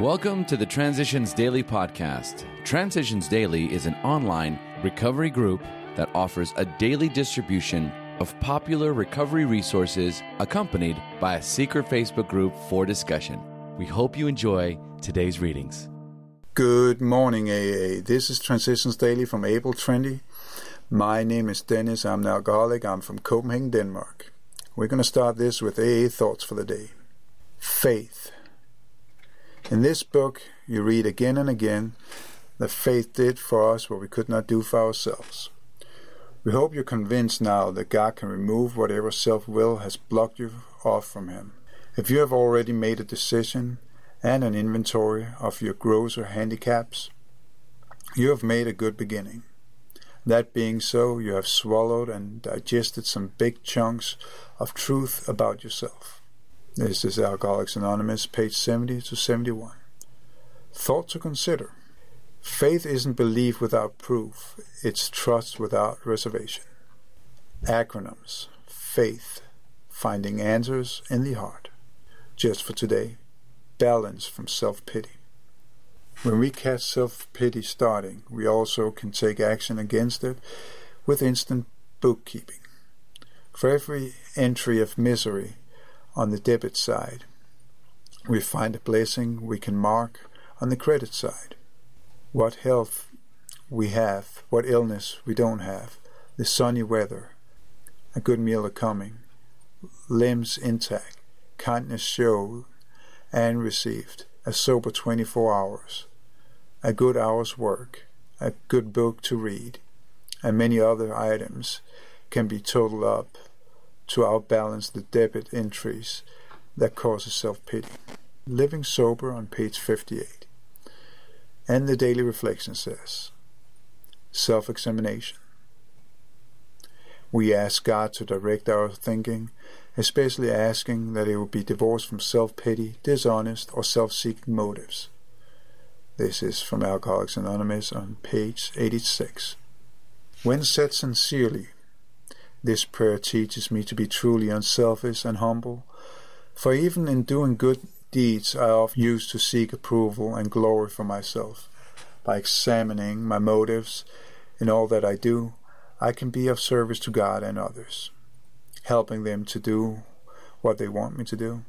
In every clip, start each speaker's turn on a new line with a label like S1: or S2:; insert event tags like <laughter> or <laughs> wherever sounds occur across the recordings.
S1: Welcome to the Transitions Daily podcast. Transitions Daily is an online recovery group that offers a daily distribution of popular recovery resources accompanied by a secret Facebook group for discussion. We hope you enjoy today's readings.
S2: Good morning, AA. This is Transitions Daily from April 20. My name is Dennis. I'm an alcoholic. I'm from Copenhagen, Denmark. We're going to start this with AA thoughts for the day. Faith. In this book, you read again and again that faith did for us what we could not do for ourselves. We hope you're convinced now that God can remove whatever self will has blocked you off from Him. If you have already made a decision and an inventory of your growths or handicaps, you have made a good beginning. That being so, you have swallowed and digested some big chunks of truth about yourself. This is Alcoholics Anonymous, page 70 to 71. Thought to consider. Faith isn't belief without proof, it's trust without reservation. Acronyms Faith, finding answers in the heart. Just for today, balance from self pity. When we catch self pity starting, we also can take action against it with instant bookkeeping. For every entry of misery, on the debit side. We find a blessing we can mark on the credit side. What health we have, what illness we don't have, the sunny weather, a good meal a coming, limbs intact, kindness showed and received, a sober 24 hours, a good hour's work, a good book to read, and many other items can be totaled up to outbalance the debit entries that causes self-pity. Living sober on page 58. And the daily reflection says, self-examination. We ask God to direct our thinking, especially asking that it will be divorced from self-pity, dishonest, or self-seeking motives. This is from Alcoholics Anonymous on page 86. When said sincerely, this prayer teaches me to be truly unselfish and humble, for even in doing good deeds I often used to seek approval and glory for myself. By examining my motives in all that I do, I can be of service to God and others, helping them to do what they want me to do.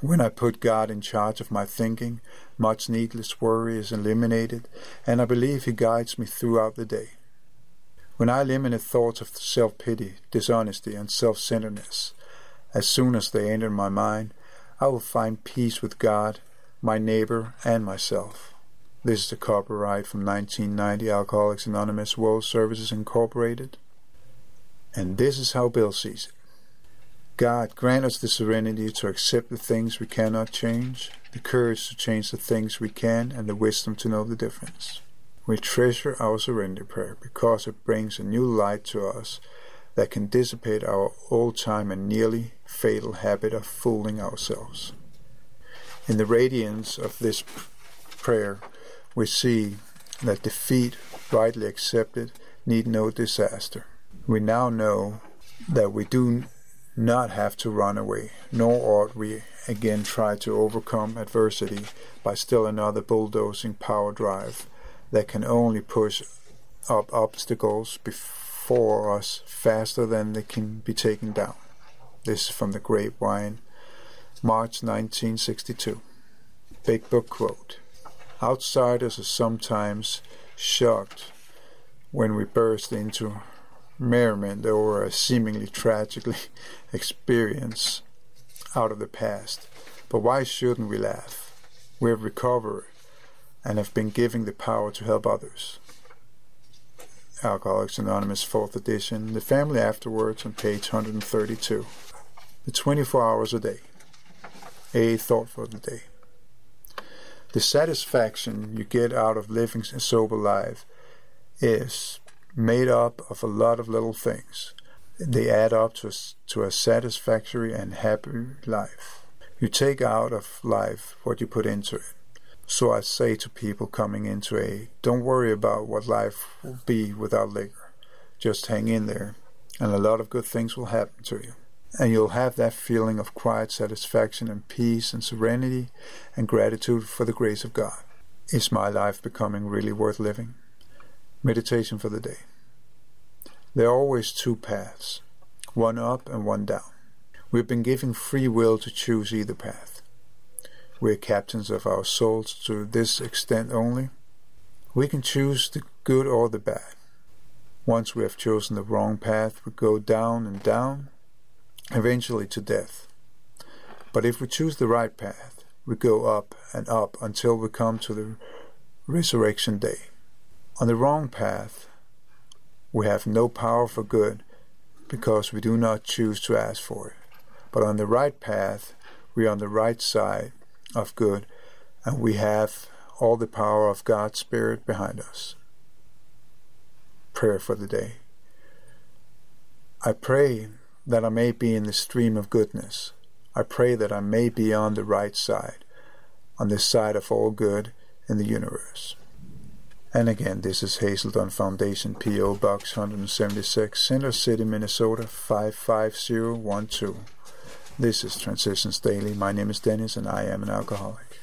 S2: When I put God in charge of my thinking, much needless worry is eliminated, and I believe He guides me throughout the day. When I eliminate thoughts of self pity, dishonesty, and self centeredness, as soon as they enter my mind, I will find peace with God, my neighbor, and myself. This is the copyright from 1990 Alcoholics Anonymous World Services Incorporated. And this is how Bill sees it. God, grant us the serenity to accept the things we cannot change, the courage to change the things we can, and the wisdom to know the difference. We treasure our surrender prayer because it brings a new light to us that can dissipate our old time and nearly fatal habit of fooling ourselves. In the radiance of this prayer, we see that defeat, rightly accepted, need no disaster. We now know that we do not have to run away, nor ought we again try to overcome adversity by still another bulldozing power drive that can only push up obstacles before us faster than they can be taken down. This is from the Grapevine, March 1962. Big Book quote Outsiders are sometimes shocked when we burst into merriment over a seemingly tragically <laughs> experience out of the past. But why shouldn't we laugh? We have recovered and have been given the power to help others. Alcoholics Anonymous 4th edition, The Family Afterwards on page 132. The 24 hours a day. A thought for the day. The satisfaction you get out of living a sober life is made up of a lot of little things. They add up to a, to a satisfactory and happy life. You take out of life what you put into it. So I say to people coming into A, don't worry about what life will be without liquor. Just hang in there, and a lot of good things will happen to you. And you'll have that feeling of quiet satisfaction and peace and serenity and gratitude for the grace of God. Is my life becoming really worth living? Meditation for the day. There are always two paths, one up and one down. We've been given free will to choose either path. We're captains of our souls to this extent only. We can choose the good or the bad. Once we have chosen the wrong path, we go down and down, eventually to death. But if we choose the right path, we go up and up until we come to the resurrection day. On the wrong path, we have no power for good because we do not choose to ask for it. But on the right path, we are on the right side of good and we have all the power of God's Spirit behind us. Prayer for the day. I pray that I may be in the stream of goodness. I pray that I may be on the right side, on the side of all good in the universe. And again, this is Hazelden Foundation, P.O. Box 176, Center City, Minnesota 55012. This is Transitions Daily. My name is Dennis, and I am an alcoholic.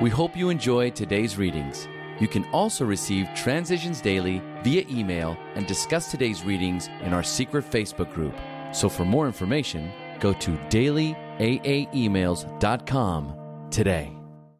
S1: We hope you enjoy today's readings. You can also receive Transitions Daily via email and discuss today's readings in our secret Facebook group. So for more information, go to dailyaaemails.com today